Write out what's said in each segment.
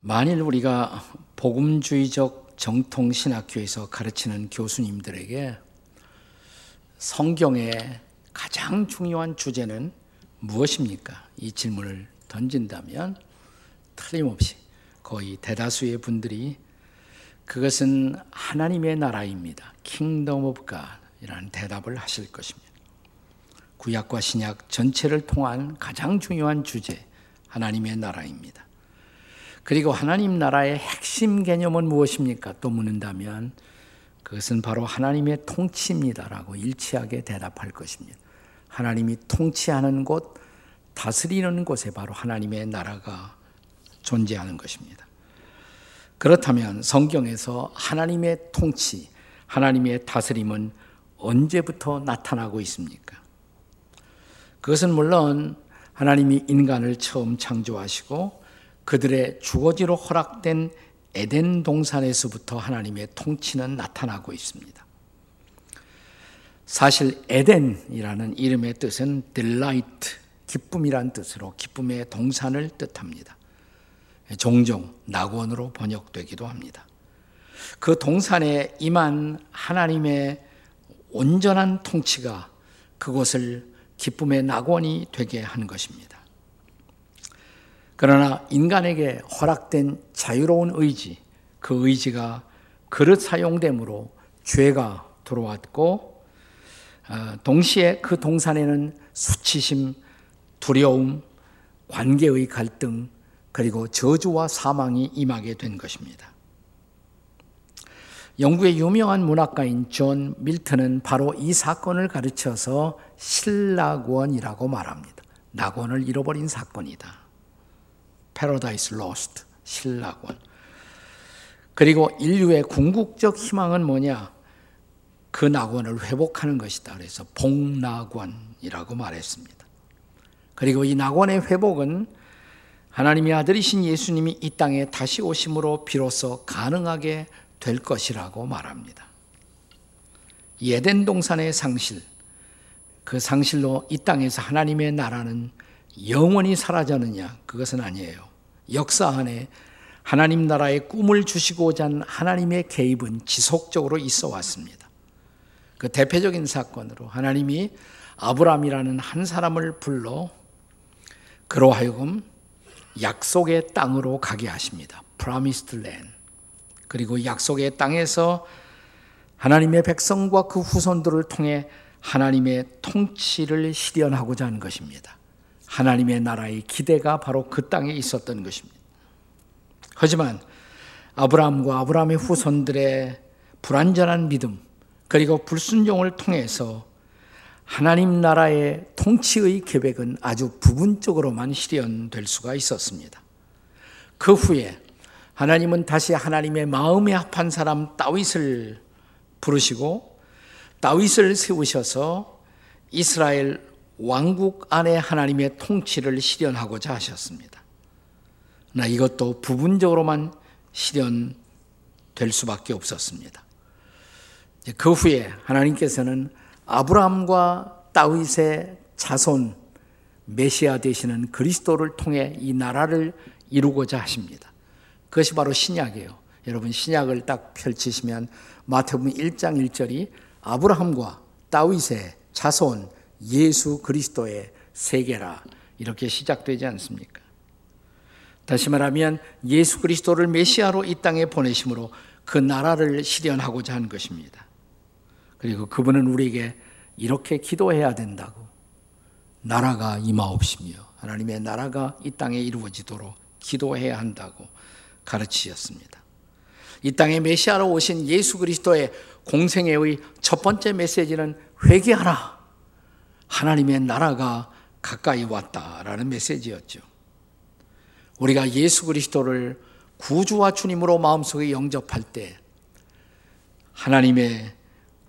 만일 우리가 복음주의적 정통 신학교에서 가르치는 교수님들에게 성경의 가장 중요한 주제는 무엇입니까? 이 질문을 던진다면 틀림없이 거의 대다수의 분들이 그것은 하나님의 나라입니다. Kingdom of God이라는 대답을 하실 것입니다. 구약과 신약 전체를 통한 가장 중요한 주제, 하나님의 나라입니다. 그리고 하나님 나라의 핵심 개념은 무엇입니까? 또 묻는다면 그것은 바로 하나님의 통치입니다라고 일치하게 대답할 것입니다. 하나님이 통치하는 곳, 다스리는 곳에 바로 하나님의 나라가 존재하는 것입니다. 그렇다면 성경에서 하나님의 통치, 하나님의 다스림은 언제부터 나타나고 있습니까? 그것은 물론 하나님이 인간을 처음 창조하시고 그들의 주거지로 허락된 에덴 동산에서부터 하나님의 통치는 나타나고 있습니다. 사실 에덴이라는 이름의 뜻은 delight, 기쁨이란 뜻으로 기쁨의 동산을 뜻합니다. 종종 낙원으로 번역되기도 합니다. 그 동산에 임한 하나님의 온전한 통치가 그곳을 기쁨의 낙원이 되게 한 것입니다. 그러나 인간에게 허락된 자유로운 의지, 그 의지가 그릇 사용됨으로 죄가 들어왔고, 어, 동시에 그 동산에는 수치심, 두려움, 관계의 갈등, 그리고 저주와 사망이 임하게 된 것입니다. 영국의 유명한 문학가인 존 밀턴은 바로 이 사건을 가리켜서 실낙원이라고 말합니다. 낙원을 잃어버린 사건이다. Paradise Lost 실낙원. 그리고 인류의 궁극적 희망은 뭐냐? 그 낙원을 회복하는 것이다. 그래서 복낙원이라고 말했습니다. 그리고 이 낙원의 회복은 하나님의 아들이신 예수님이 이 땅에 다시 오심으로 비로소 가능하게 될 것이라고 말합니다. 예덴 동산의 상실, 그 상실로 이 땅에서 하나님의 나라는 영원히 사라졌느냐? 그것은 아니에요. 역사 안에 하나님 나라의 꿈을 주시고자 한 하나님의 개입은 지속적으로 있어 왔습니다. 그 대표적인 사건으로 하나님이 아브라함이라는 한 사람을 불러 그로 하여금 약속의 땅으로 가게 하십니다. Promised Land. 그리고 약속의 땅에서 하나님의 백성과 그 후손들을 통해 하나님의 통치를 실현하고자 하는 것입니다. 하나님의 나라의 기대가 바로 그 땅에 있었던 것입니다. 하지만 아브라함과 아브라함의 후손들의 불완전한 믿음 그리고 불순종을 통해서 하나님 나라의 통치의 계획은 아주 부분적으로만 실현될 수가 있었습니다. 그 후에 하나님은 다시 하나님의 마음에 합한 사람 다윗을 부르시고 다윗을 세우셔서 이스라엘 왕국 안에 하나님의 통치를 실현하고자 하셨습니다. 나 이것도 부분적으로만 실현될 수밖에 없었습니다. 그 후에 하나님께서는 아브라함과 다윗의 자손 메시아 되시는 그리스도를 통해 이 나라를 이루고자 하십니다. 그것이 바로 신약이에요. 여러분 신약을 딱 펼치시면 마태복음 1장 1절이 아브라함과 다윗의 자손 예수 그리스도의 세계라 이렇게 시작되지 않습니까? 다시 말하면 예수 그리스도를 메시아로 이 땅에 보내심으로 그 나라를 실현하고자 한 것입니다. 그리고 그분은 우리에게 이렇게 기도해야 된다고 나라가 임하옵시며 하나님의 나라가 이 땅에 이루어지도록 기도해야 한다고 가르치셨습니다. 이 땅에 메시아로 오신 예수 그리스도의 공생애의 첫 번째 메시지는 회개하라. 하나님의 나라가 가까이 왔다라는 메시지였죠. 우리가 예수 그리스도를 구주와 주님으로 마음속에 영접할 때 하나님의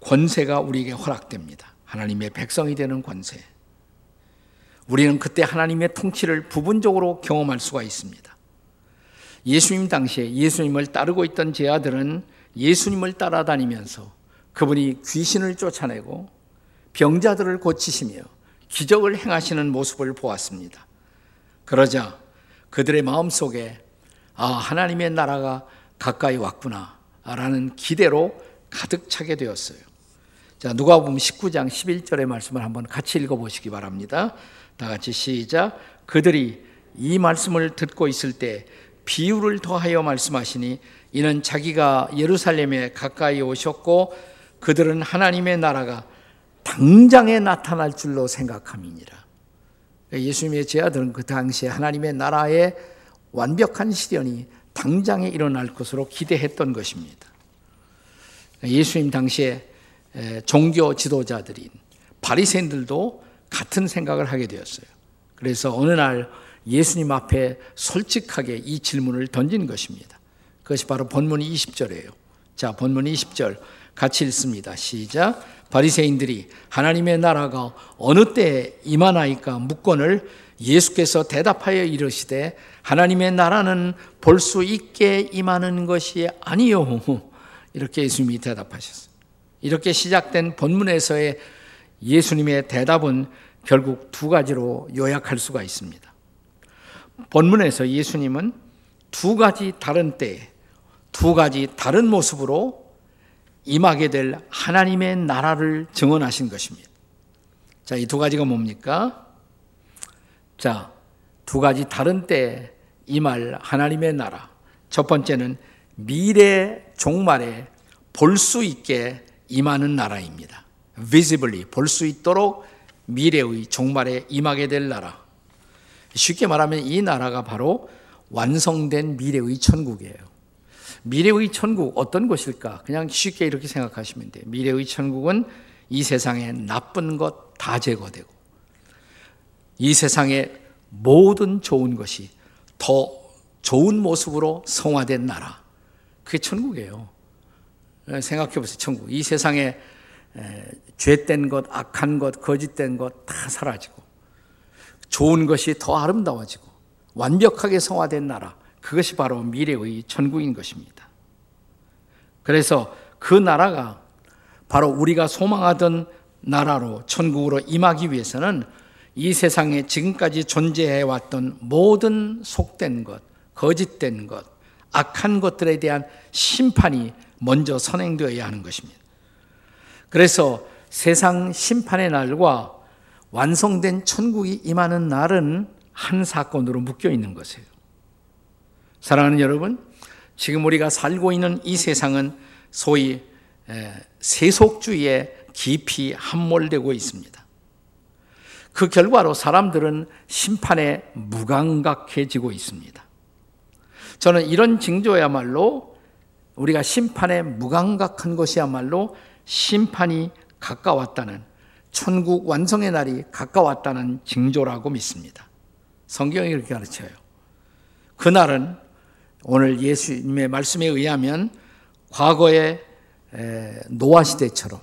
권세가 우리에게 허락됩니다. 하나님의 백성이 되는 권세. 우리는 그때 하나님의 통치를 부분적으로 경험할 수가 있습니다. 예수님 당시에 예수님을 따르고 있던 제 아들은 예수님을 따라다니면서 그분이 귀신을 쫓아내고 병자들을 고치시며 기적을 행하시는 모습을 보았습니다. 그러자 그들의 마음속에 아, 하나님의 나라가 가까이 왔구나. 라는 기대로 가득 차게 되었어요. 자, 누가 보면 19장 11절의 말씀을 한번 같이 읽어 보시기 바랍니다. 다 같이 시작. 그들이 이 말씀을 듣고 있을 때 비유를 더하여 말씀하시니 이는 자기가 예루살렘에 가까이 오셨고 그들은 하나님의 나라가 당장에 나타날 줄로 생각함이니라. 예수님의 제자들은 그 당시에 하나님의 나라의 완벽한 실현이 당장에 일어날 것으로 기대했던 것입니다. 예수님 당시에 종교 지도자들인 바리새인들도 같은 생각을 하게 되었어요. 그래서 어느 날 예수님 앞에 솔직하게 이 질문을 던진 것입니다. 그것이 바로 본문 20절이에요. 자, 본문 20절 같이 읽습니다. 시작. 바리새인들이 하나님의 나라가 어느 때 임하나이까 묻건을 예수께서 대답하여 이르시되 하나님의 나라는 볼 수 있게 임하는 것이 아니요. 이렇게 예수님이 대답하셨어요. 이렇게 시작된 본문에서의 예수님의 대답은 결국 두 가지로 요약할 수가 있습니다. 본문에서 예수님은 두 가지 다른 때, 두 가지 다른 모습으로 임하게 될 하나님의 나라를 증언하신 것입니다. 자, 이 두 가지가 뭡니까? 자, 두 가지 다른 때 임할 하나님의 나라. 첫 번째는 미래 종말에 볼 수 있게 임하는 나라입니다. visibly 볼 수 있도록 미래의 종말에 임하게 될 나라. 쉽게 말하면 이 나라가 바로 완성된 미래의 천국이에요. 미래의 천국 어떤 것일까? 그냥 쉽게 이렇게 생각하시면 돼요. 미래의 천국은 이 세상의 나쁜 것 다 제거되고 이 세상의 모든 좋은 것이 더 좋은 모습으로 성화된 나라. 그게 천국이에요. 생각해 보세요. 천국. 이 세상에 죄된 것, 악한 것, 거짓된 것 다 사라지고 좋은 것이 더 아름다워지고 완벽하게 성화된 나라. 그것이 바로 미래의 천국인 것입니다. 그래서 그 나라가 바로 우리가 소망하던 나라로 천국으로 임하기 위해서는 이 세상에 지금까지 존재해 왔던 모든 속된 것, 거짓된 것, 악한 것들에 대한 심판이 먼저 선행되어야 하는 것입니다. 그래서 세상 심판의 날과 완성된 천국이 임하는 날은 한 사건으로 묶여 있는 것이에요. 사랑하는 여러분, 지금 우리가 살고 있는 이 세상은 소위 세속주의에 깊이 함몰되고 있습니다. 그 결과로 사람들은 심판에 무감각해지고 있습니다. 저는 이런 징조야말로 우리가 심판에 무감각한 것이야말로 심판이 가까웠다는 천국 완성의 날이 가까웠다는 징조라고 믿습니다. 성경이 그렇게 가르쳐요. 그날은 오늘 예수님의 말씀에 의하면 과거의 노아 시대처럼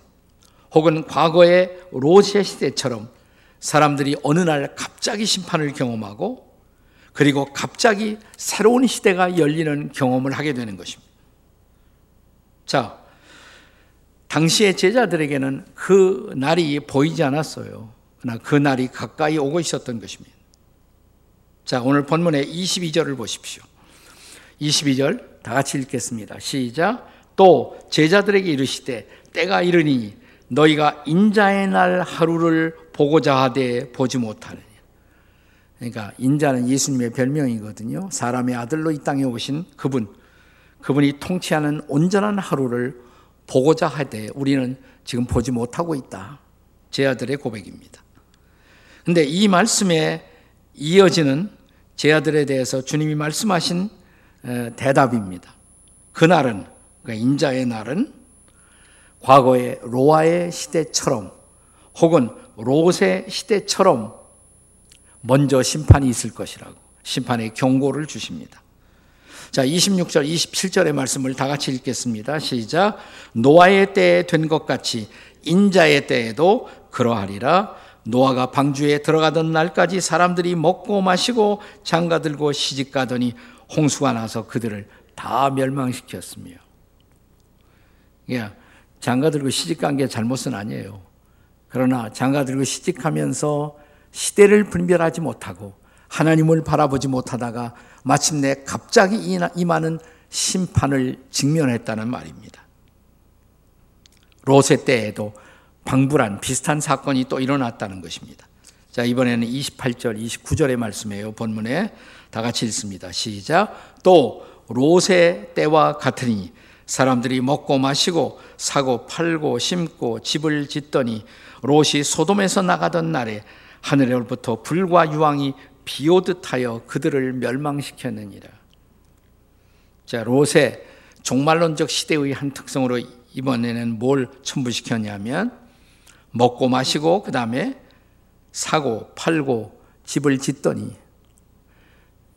혹은 과거의 로세 시대처럼 사람들이 어느 날 갑자기 심판을 경험하고 그리고 갑자기 새로운 시대가 열리는 경험을 하게 되는 것입니다. 자, 당시의 제자들에게는 그 날이 보이지 않았어요. 그러나 그 날이 가까이 오고 있었던 것입니다. 자, 오늘 본문의 22절을 보십시오. 22절 다 같이 읽겠습니다. 시작. 또 제자들에게 이르시되 때가 이르니 너희가 인자의 날 하루를 보고자 하되 보지 못하느냐. 그러니까 인자는 예수님의 별명이거든요. 사람의 아들로 이 땅에 오신 그분. 그분이 통치하는 온전한 하루를 보고자 하되 우리는 지금 보지 못하고 있다. 제 아들의 고백입니다. 근데 이 말씀에 이어지는 제 아들에 대해서 주님이 말씀하신 대답입니다. 그날은, 그러니까 인자의 날은 과거의 로아의 시대처럼 혹은 롯의 시대처럼 먼저 심판이 있을 것이라고 심판의 경고를 주십니다. 자, 26절, 27절의 말씀을 다 같이 읽겠습니다. 시작. 노아의 때에 된 것 같이 인자의 때에도 그러하리라. 노아가 방주에 들어가던 날까지 사람들이 먹고 마시고 장가 들고 시집 가더니 홍수가 나서 그들을 다 멸망시켰으며. 예, 장가 들고 시집 간 게 잘못은 아니에요. 그러나 장가 들고 시집하면서 시대를 분별하지 못하고 하나님을 바라보지 못하다가 마침내 갑자기 임하는 심판을 직면했다는 말입니다. 로세 때에도 방불한 비슷한 사건이 또 일어났다는 것입니다. 자, 이번에는 28절, 29절의 말씀이에요. 본문에 다 같이 읽습니다. 시작. 또 로세 때와 같으니 사람들이 먹고 마시고 사고 팔고 심고 집을 짓더니 롯이 소돔에서 나가던 날에 하늘로부터 불과 유황이 비오듯 하여 그들을 멸망시켰느니라. 자, 롯의 종말론적 시대의 한 특성으로 이번에는 뭘 첨부시켰냐면 먹고 마시고 그 다음에 사고 팔고 집을 짓더니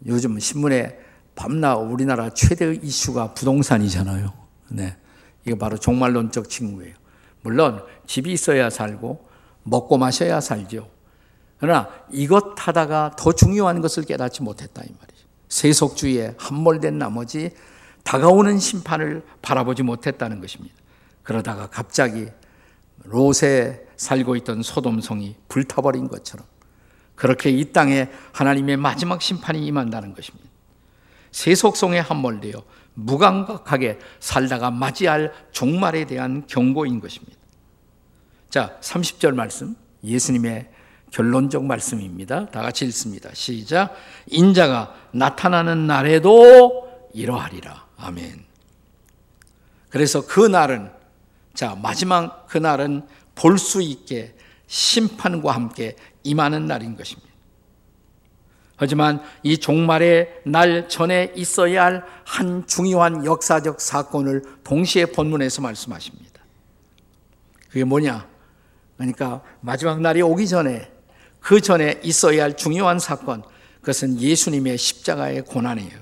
요즘 신문에 밤낮 우리나라 최대의 이슈가 부동산이잖아요. 네. 이게 바로 종말론적 징후예요. 물론 집이 있어야 살고 먹고 마셔야 살죠. 그러나 이것 하다가 더 중요한 것을 깨닫지 못했다 이 말이죠. 세속주의에 함몰된 나머지 다가오는 심판을 바라보지 못했다는 것입니다. 그러다가 갑자기 롯에 살고 있던 소돔성이 불타버린 것처럼 그렇게 이 땅에 하나님의 마지막 심판이 임한다는 것입니다. 세속성에 함몰되어 무감각하게 살다가 맞이할 종말에 대한 경고인 것입니다. 자, 30절 말씀. 예수님의 결론적 말씀입니다. 다 같이 읽습니다. 시작. 인자가 나타나는 날에도 이러하리라. 아멘. 그래서 그 날은 자, 마지막 그 날은 볼 수 있게 심판과 함께 임하는 날인 것입니다. 하지만 이 종말의 날 전에 있어야 할 한 중요한 역사적 사건을 동시에 본문에서 말씀하십니다. 그게 뭐냐? 그러니까 마지막 날이 오기 전에 그 전에 있어야 할 중요한 사건, 그것은 예수님의 십자가의 고난이에요.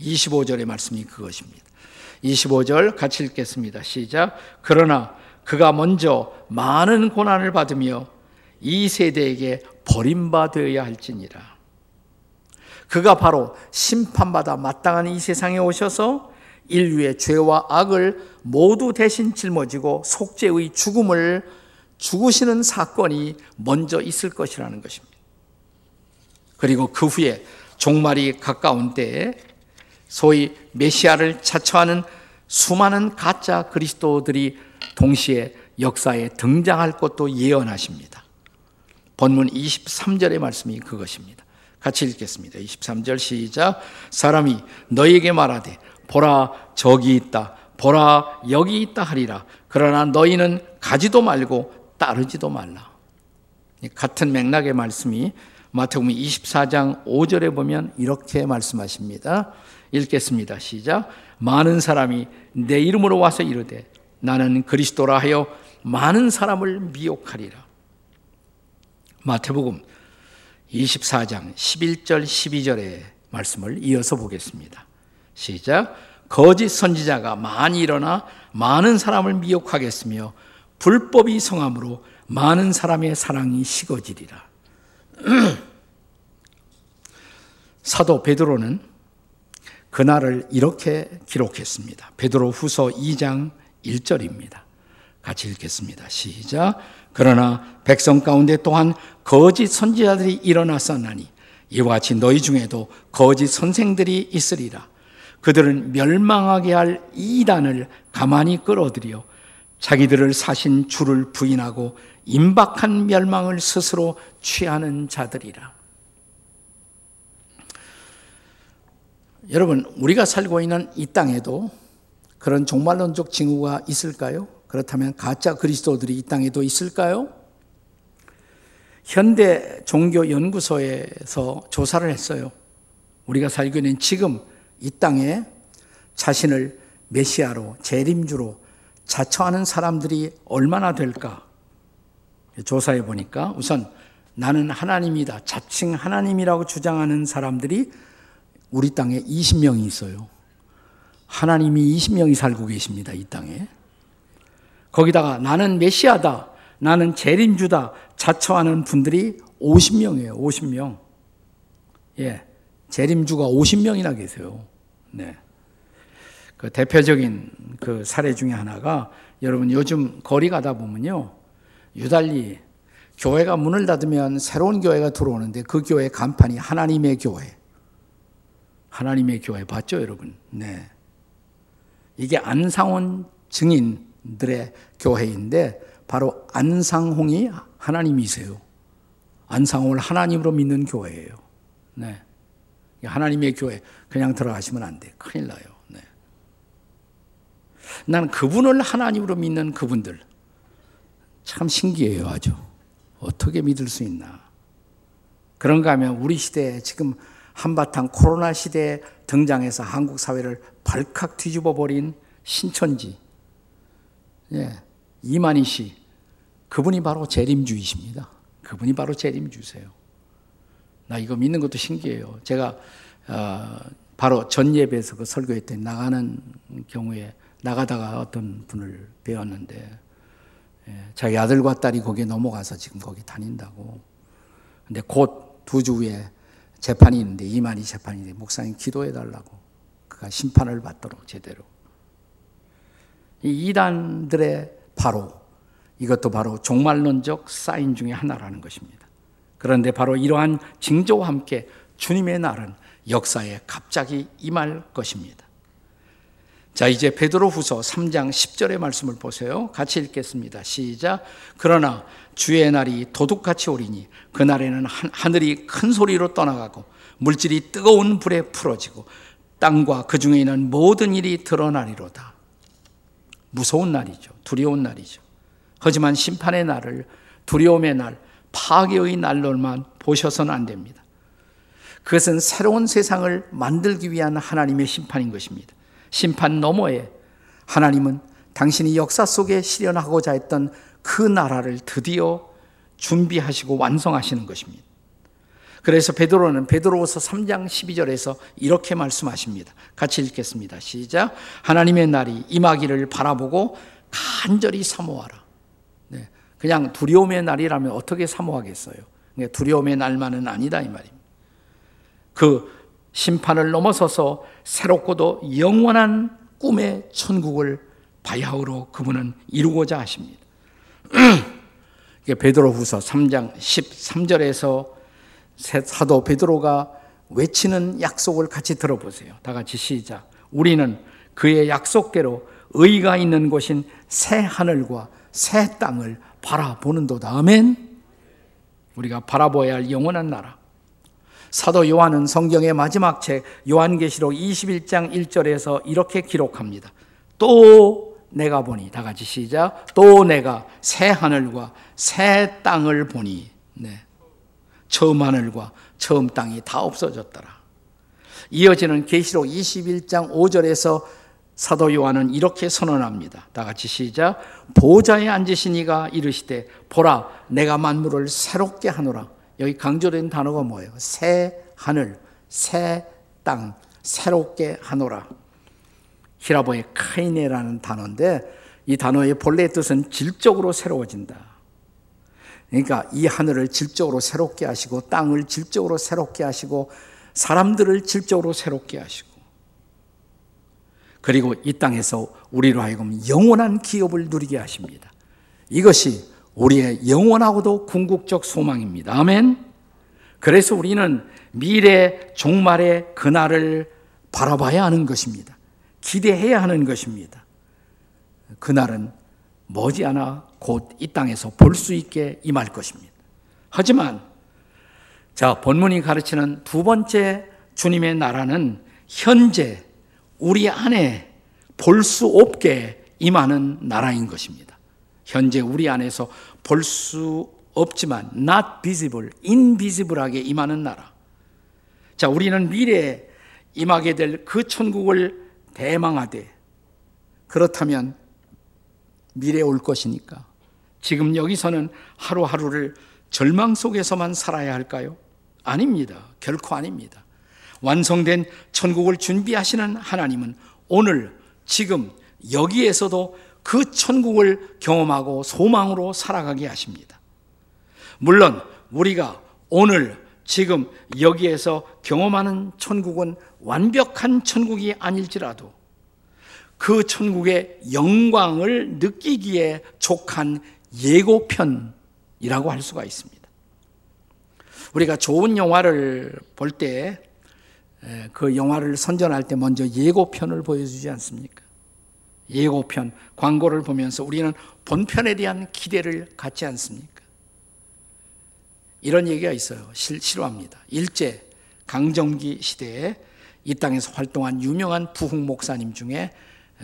25절의 말씀이 그것입니다. 25절 같이 읽겠습니다. 시작. 그러나 그가 먼저 많은 고난을 받으며 이 세대에게 버림받아야 할지니라. 그가 바로 심판받아 마땅한 이 세상에 오셔서 인류의 죄와 악을 모두 대신 짊어지고 속죄의 죽음을 죽으시는 사건이 먼저 있을 것이라는 것입니다. 그리고 그 후에 종말이 가까운 때에 소위 메시아를 자처하는 수많은 가짜 그리스도들이 동시에 역사에 등장할 것도 예언하십니다. 본문 23절의 말씀이 그것입니다. 같이 읽겠습니다. 23절 시작. 사람이 너에게 말하되 보라 저기 있다. 보라 여기 있다 하리라. 그러나 너희는 가지도 말고 따르지도 말라. 같은 맥락의 말씀이 마태복음 24장 5절에 보면 이렇게 말씀하십니다. 읽겠습니다. 시작. 많은 사람이 내 이름으로 와서 이르되 나는 그리스도라 하여 많은 사람을 미혹하리라. 마태복음 24장 11절 12절의 말씀을 이어서 보겠습니다. 시작. 거짓 선지자가 많이 일어나 많은 사람을 미혹하겠으며 불법이 성함으로 많은 사람의 사랑이 식어지리라. 사도 베드로는 그날을 이렇게 기록했습니다. 베드로 후서 2장 1절입니다. 같이 읽겠습니다. 시작. 그러나 백성 가운데 또한 거짓 선지자들이 일어났었나니 이와 같이 너희 중에도 거짓 선생들이 있으리라. 그들은 멸망하게 할 이단을 가만히 끌어들여 자기들을 사신 주를 부인하고 임박한 멸망을 스스로 취하는 자들이라. 여러분, 우리가 살고 있는 이 땅에도 그런 종말론적 징후가 있을까요? 그렇다면 가짜 그리스도들이 이 땅에도 있을까요? 현대 종교 연구소에서 조사를 했어요. 우리가 살고 있는 지금 이 땅에 자신을 메시아로 재림주로 자처하는 사람들이 얼마나 될까? 조사해 보니까 우선 나는 하나님이다. 자칭 하나님이라고 주장하는 사람들이 우리 땅에 20명이 있어요. 하나님이 20명이 살고 계십니다. 이 땅에. 거기다가 나는 메시아다. 나는 재림주다. 자처하는 분들이 50명이에요. 50명. 예. 재림주가 50명이나 계세요. 네. 그 대표적인 그 사례 중에 하나가 여러분 요즘 거리 가다 보면요. 유달리 교회가 문을 닫으면 새로운 교회가 들어오는데 그 교회 간판이 하나님의 교회. 하나님의 교회 봤죠, 여러분? 네. 이게 안상원 증인 들의 교회인데 바로 안상홍이 하나님이세요. 안상홍을 하나님으로 믿는 교회예요. 네. 하나님의 교회 그냥 들어가시면 안 돼. 큰일 나요. 네. 난 그분을 하나님으로 믿는 그분들 참 신기해요, 아주. 어떻게 믿을 수 있나? 그런가 하면 우리 시대에 지금 한바탕 코로나 시대에 등장해서 한국 사회를 발칵 뒤집어 버린 신천지. 예. 이만희 씨. 그분이 바로 재림주의십니다. 그분이 바로 재림주세요. 나 이거 믿는 것도 신기해요. 제가 어, 바로 전 예배에서 그 설교했더니 나가는 경우에 나가다가 어떤 분을 배웠는데 예, 자기 아들과 딸이 거기에 넘어가서 지금 거기 다닌다고. 근데 곧 두 주 후에 재판이 있는데 이만희 재판인데 목사님 기도해 달라고 그가 심판을 받도록 제대로. 이 이단들의 바로 이것도 바로 종말론적 사인 중의 하나라는 것입니다. 그런데 바로 이러한 징조와 함께 주님의 날은 역사에 갑자기 임할 것입니다. 자, 이제 베드로 후서 3장 10절의 말씀을 보세요. 같이 읽겠습니다. 시작. 그러나 주의 날이 도둑같이 오리니 그날에는 하늘이 큰 소리로 떠나가고 물질이 뜨거운 불에 풀어지고 땅과 그 중에 있는 모든 일이 드러나리로다. 무서운 날이죠. 두려운 날이죠. 하지만 심판의 날을 두려움의 날, 파괴의 날로만 보셔서는 안 됩니다. 그것은 새로운 세상을 만들기 위한 하나님의 심판인 것입니다. 심판 너머에 하나님은 당신이 역사 속에 실현하고자 했던 그 나라를 드디어 준비하시고 완성하시는 것입니다. 그래서 베드로는 베드로후서 3장 12절에서 이렇게 말씀하십니다. 같이 읽겠습니다. 시작. 하나님의 날이 임하기를 바라보고 간절히 사모하라. 네. 그냥 두려움의 날이라면 어떻게 사모하겠어요? 두려움의 날만은 아니다 이 말입니다. 그 심판을 넘어서서 새롭고도 영원한 꿈의 천국을 바야흐로 그분은 이루고자 하십니다. 베드로후서 3장 13절에서 사도 베드로가 외치는 약속을 같이 들어보세요. 다 같이 시작. 우리는 그의 약속대로 의가 있는 곳인 새 하늘과 새 땅을 바라보는도다. 아멘. 우리가 바라보아야 할 영원한 나라. 사도 요한은 성경의 마지막 책 요한계시록 21장 1절에서 이렇게 기록합니다. 또 내가 보니 다 같이 시작. 또 내가 새 하늘과 새 땅을 보니 네. 처음 하늘과 처음 땅이 다 없어졌더라. 이어지는 계시록 21장 5절에서 사도 요한은 이렇게 선언합니다. 다 같이 시작. 보좌에 앉으신 이가 이르시되 보라 내가 만물을 새롭게 하노라. 여기 강조된 단어가 뭐예요? 새 하늘, 새 땅, 새롭게 하노라. 히라보의 카이네라는 단어인데 이 단어의 본래 뜻은 질적으로 새로워진다. 그러니까 이 하늘을 질적으로 새롭게 하시고 땅을 질적으로 새롭게 하시고 사람들을 질적으로 새롭게 하시고 그리고 이 땅에서 우리로 하여금 영원한 기업을 누리게 하십니다. 이것이 우리의 영원하고도 궁극적 소망입니다. 아멘. 그래서 우리는 미래 종말의 그날을 바라봐야 하는 것입니다. 기대해야 하는 것입니다. 그날은 머지않아 곧 이 땅에서 볼 수 있게 임할 것입니다. 하지만 자, 본문이 가르치는 두 번째 주님의 나라는 현재 우리 안에 볼 수 없게 임하는 나라인 것입니다. 현재 우리 안에서 볼 수 없지만 not visible, invisible하게 임하는 나라. 자, 우리는 미래에 임하게 될 그 천국을 대망하되 그렇다면 미래에 올 것이니까 지금 여기서는 하루하루를 절망 속에서만 살아야 할까요? 아닙니다. 결코 아닙니다. 완성된 천국을 준비하시는 하나님은 오늘 지금 여기에서도 그 천국을 경험하고 소망으로 살아가게 하십니다. 물론 우리가 오늘 지금 여기에서 경험하는 천국은 완벽한 천국이 아닐지라도 그 천국의 영광을 느끼기에 족한 예고편인 이라고 할 수가 있습니다. 우리가 좋은 영화를 볼 때 그 영화를 선전할 때 먼저 예고편을 보여주지 않습니까? 예고편, 광고를 보면서 우리는 본편에 대한 기대를 갖지 않습니까? 이런 얘기가 있어요. 실, 실화입니다. 일제 강점기 시대에 이 땅에서 활동한 유명한 부흥 목사님 중에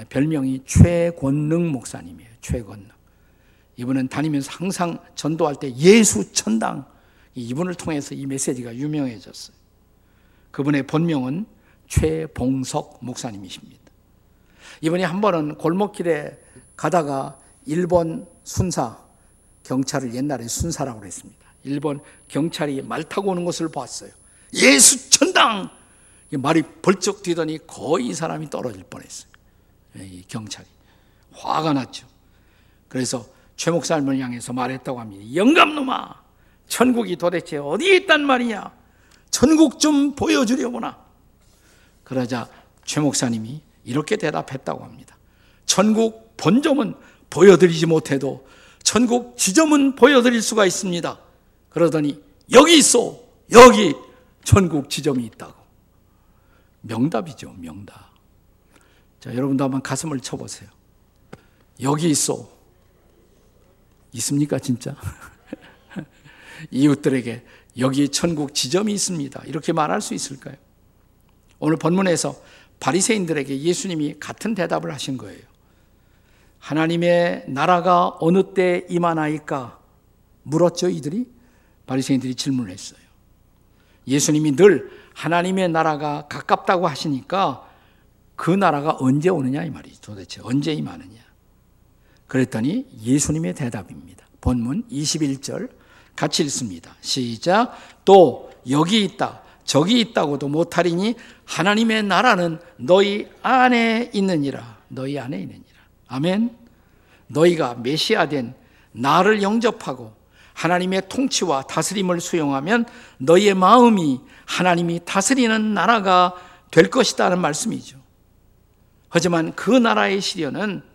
별명이 최권능 목사님이에요. 최권능. 이분은 다니면서 항상 전도할 때 예수 천당 이분을 통해서 이 메시지가 유명해졌어요. 그분의 본명은 최봉석 목사님이십니다. 이분이 한 번은 골목길에 가다가 일본 순사 경찰을 옛날에 순사라고 그랬습니다. 일본 경찰이 말 타고 오는 것을 봤어요. 예수 천당! 말이 벌쩍 뛰더니 거의 이 사람이 떨어질 뻔했어요. 이 경찰이. 화가 났죠. 그래서 최 목사님을 향해서 말했다고 합니다. 영감놈아! 천국이 도대체 어디에 있단 말이냐? 천국 좀 보여주려구나. 그러자 최 목사님이 이렇게 대답했다고 합니다. 천국 본점은 보여드리지 못해도 천국 지점은 보여드릴 수가 있습니다. 그러더니 여기 있어. 여기 천국 지점이 있다고. 명답이죠, 명답. 자, 여러분도 한번 가슴을 쳐보세요. 여기 있어. 있습니까, 진짜? 이웃들에게 여기 천국 지점이 있습니다. 이렇게 말할 수 있을까요? 오늘 본문에서 바리새인들에게 예수님이 같은 대답을 하신 거예요. 하나님의 나라가 어느 때 임하나이까 물었죠, 이들이? 바리새인들이 질문을 했어요. 예수님이 늘 하나님의 나라가 가깝다고 하시니까 그 나라가 언제 오느냐 이 말이죠. 도대체 언제 임하느냐. 그랬더니 예수님의 대답입니다. 본문 21절 같이 읽습니다. 시작. 또 여기 있다. 저기 있다고도 못하리니 하나님의 나라는 너희 안에 있느니라. 너희 안에 있느니라. 아멘. 너희가 메시아 된 나를 영접하고 하나님의 통치와 다스림을 수용하면 너희의 마음이 하나님이 다스리는 나라가 될 것이다는 말씀이죠. 하지만 그 나라의 시련은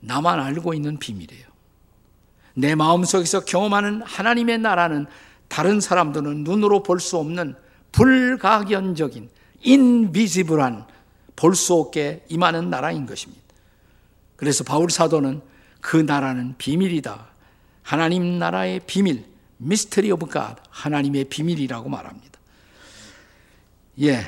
나만 알고 있는 비밀이에요. 내 마음속에서 경험하는 하나님의 나라는 다른 사람들은 눈으로 볼 수 없는 불가견적인 invisible한 볼 수 없게 임하는 나라인 것입니다. 그래서 바울 사도는 그 나라는 비밀이다. 하나님 나라의 비밀, mystery of God, 하나님의 비밀이라고 말합니다. 예.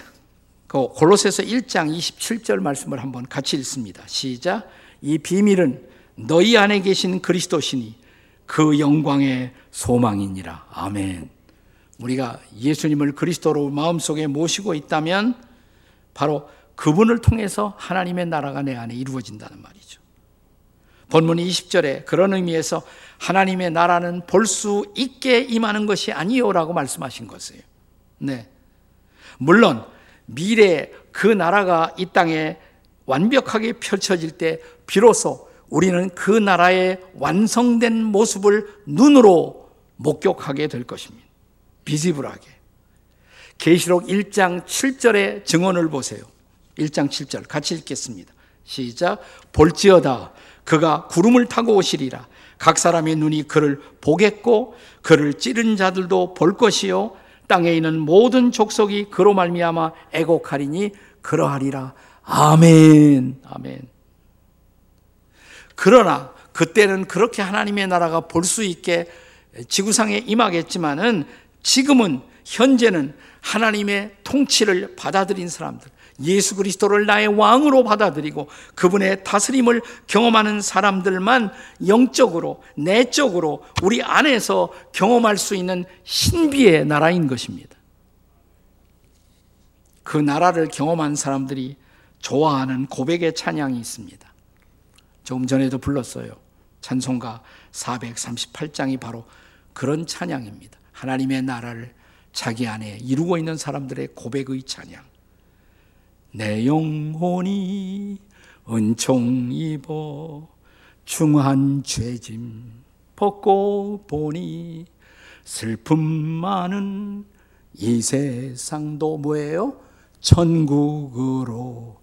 그 골로새서 1장 27절 말씀을 한번 같이 읽습니다. 시작. 이 비밀은 너희 안에 계신 그리스도시니 그 영광의 소망이니라. 아멘. 우리가 예수님을 그리스도로 마음속에 모시고 있다면 바로 그분을 통해서 하나님의 나라가 내 안에 이루어진다는 말이죠. 본문 20절에 그런 의미에서 하나님의 나라는 볼 수 있게 임하는 것이 아니요라고 말씀하신 것이에요. 네. 물론 미래 그 나라가 이 땅에 완벽하게 펼쳐질 때 비로소 우리는 그 나라의 완성된 모습을 눈으로 목격하게 될 것입니다. 비지불하게. 계시록 1장 7절의 증언을 보세요. 1장 7절 같이 읽겠습니다. 시작. 볼지어다 그가 구름을 타고 오시리라. 각 사람의 눈이 그를 보겠고 그를 찌른 자들도 볼 것이요 땅에 있는 모든 족속이 그로 말미암아 애곡하리니 그러하리라. 아멘. 아멘. 그러나 그때는 그렇게 하나님의 나라가 볼 수 있게 지구상에 임하겠지만은 지금은 현재는 하나님의 통치를 받아들인 사람들, 예수 그리스도를 나의 왕으로 받아들이고 그분의 다스림을 경험하는 사람들만 영적으로, 내적으로 우리 안에서 경험할 수 있는 신비의 나라인 것입니다. 그 나라를 경험한 사람들이 좋아하는 고백의 찬양이 있습니다. 조금 전에도 불렀어요. 찬송가 438장이 바로 그런 찬양입니다. 하나님의 나라를 자기 안에 이루고 있는 사람들의 고백의 찬양. 내 영혼이 은총 입어 중한 죄짐 벗고 보니 슬픔 많은 이 세상도 뭐예요? 천국으로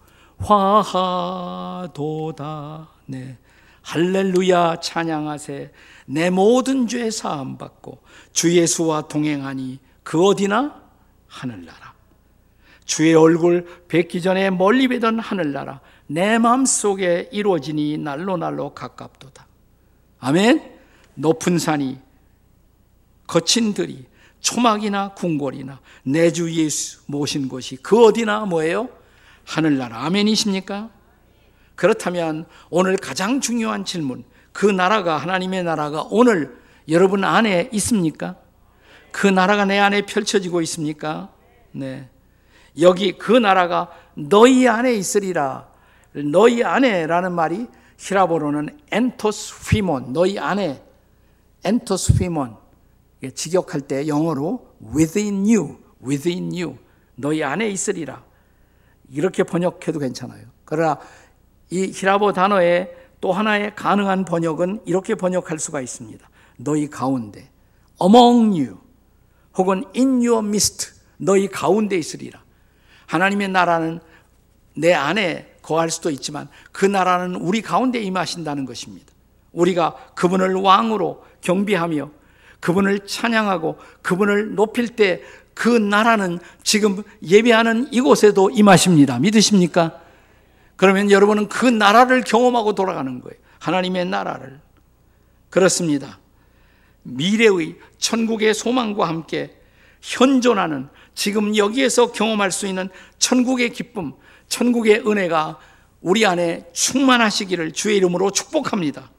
화하도다. 네. 할렐루야 찬양하세 내 모든 죄 사함 받고 주 예수와 동행하니 그 어디나 하늘나라 주의 얼굴 뵙기 전에 멀리 뵈던 하늘나라 내 마음속에 이루어지니 날로 날로 가깝도다 아멘 높은 산이 거친 들이 초막이나 궁궐이나 내 주 예수 모신 곳이 그 어디나 뭐예요? 하늘나라 아멘이십니까? 그렇다면 오늘 가장 중요한 질문 그 나라가 하나님의 나라가 오늘 여러분 안에 있습니까? 그 나라가 내 안에 펼쳐지고 있습니까? 네. 여기 그 나라가 너희 안에 있으리라. 너희 안에라는 말이 히라보로는 엔토스 휘몬, 너희 안에 엔토스 휘몬. 직역할 때 영어로 within you, within you. 너희 안에 있으리라. 이렇게 번역해도 괜찮아요. 그러나 이 히라보 단어의 또 하나의 가능한 번역은 이렇게 번역할 수가 있습니다. 너희 가운데 among you 혹은 in your midst 너희 가운데 있으리라. 하나님의 나라는 내 안에 거할 수도 있지만 그 나라는 우리 가운데 임하신다는 것입니다. 우리가 그분을 왕으로 경비하며 그분을 찬양하고 그분을 높일 때 그 나라는 지금 예배하는 이곳에도 임하십니다. 믿으십니까? 그러면 여러분은 그 나라를 경험하고 돌아가는 거예요. 하나님의 나라를. 그렇습니다. 미래의 천국의 소망과 함께 현존하는 지금 여기에서 경험할 수 있는 천국의 기쁨, 천국의 은혜가 우리 안에 충만하시기를 주의 이름으로 축복합니다.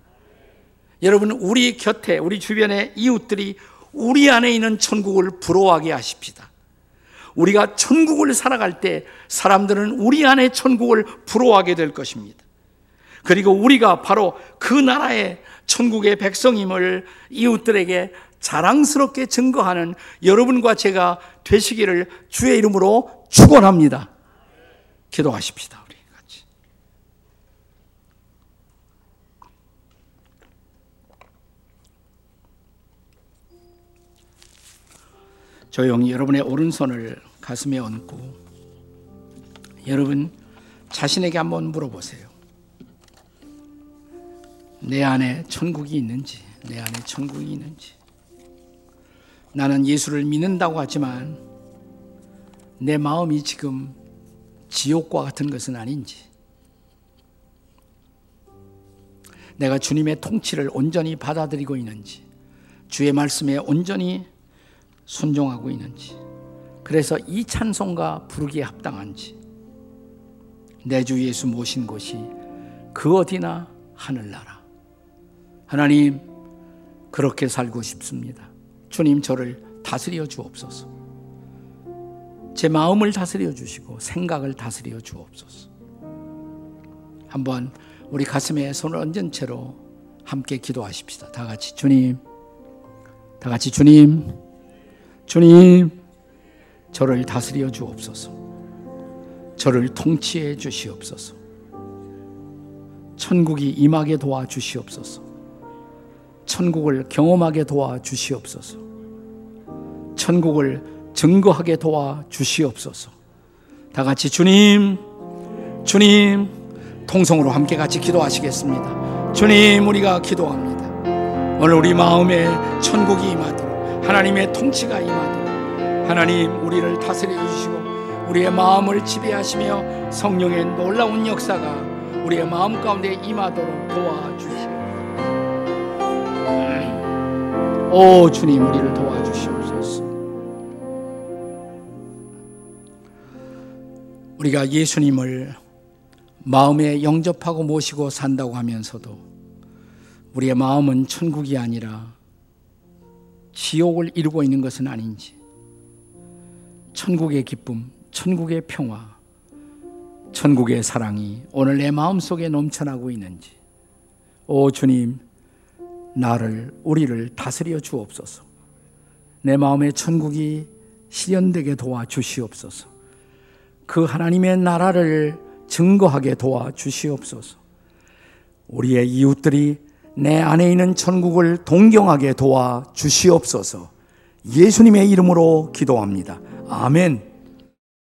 여러분, 우리 곁에, 우리 주변의 이웃들이 우리 안에 있는 천국을 부러워하게 하십시다. 우리가 천국을 살아갈 때 사람들은 우리 안에 천국을 부러워하게 될 것입니다. 그리고 우리가 바로 그 나라의 천국의 백성임을 이웃들에게 자랑스럽게 증거하는 여러분과 제가 되시기를 주의 이름으로 축원합니다. 기도하십시다. 조용히 여러분의 오른손을 가슴에 얹고 여러분 자신에게 한번 물어보세요. 내 안에 천국이 있는지, 내 안에 천국이 있는지. 나는 예수를 믿는다고 하지만 내 마음이 지금 지옥과 같은 것은 아닌지. 내가 주님의 통치를 온전히 받아들이고 있는지, 주의 말씀에 온전히 순종하고 있는지. 그래서 이 찬송가 부르기에 합당한지 내 주 예수 모신 곳이 그 어디나 하늘나라. 하나님 그렇게 살고 싶습니다. 주님 저를 다스려 주옵소서. 제 마음을 다스려 주시고 생각을 다스려 주옵소서. 한번 우리 가슴에 손을 얹은 채로 함께 기도하십시다. 다 같이 주님 다 같이 주님 주님 저를 다스려 주옵소서. 저를 통치해 주시옵소서. 천국이 임하게 도와 주시옵소서. 천국을 경험하게 도와 주시옵소서. 천국을 증거하게 도와 주시옵소서. 다 같이 주님, 주님, 통성으로 함께 같이 기도하시겠습니다. 주님, 우리가 기도합니다. 오늘 우리 마음에 천국이 임하도록 하나님의 통치가 임하도록 하나님 우리를 다스려 주시고 우리의 마음을 지배하시며 성령의 놀라운 역사가 우리의 마음 가운데 임하도록 도와주시오. 오 주님 우리를 도와주시옵소서. 우리가 예수님을 마음에 영접하고 모시고 산다고 하면서도 우리의 마음은 천국이 아니라 지옥을 이루고 있는 것은 아닌지 천국의 기쁨, 천국의 평화, 천국의 사랑이 오늘 내 마음속에 넘쳐나고 있는지, 오 주님, 나를, 우리를 다스려 주옵소서. 내 마음의 천국이 실현되게 도와 주시옵소서. 그 하나님의 나라를 증거하게 도와 주시옵소서. 우리의 이웃들이 내 안에 있는 천국을 동경하게 도와 주시옵소서. 예수님의 이름으로 기도합니다. 아멘.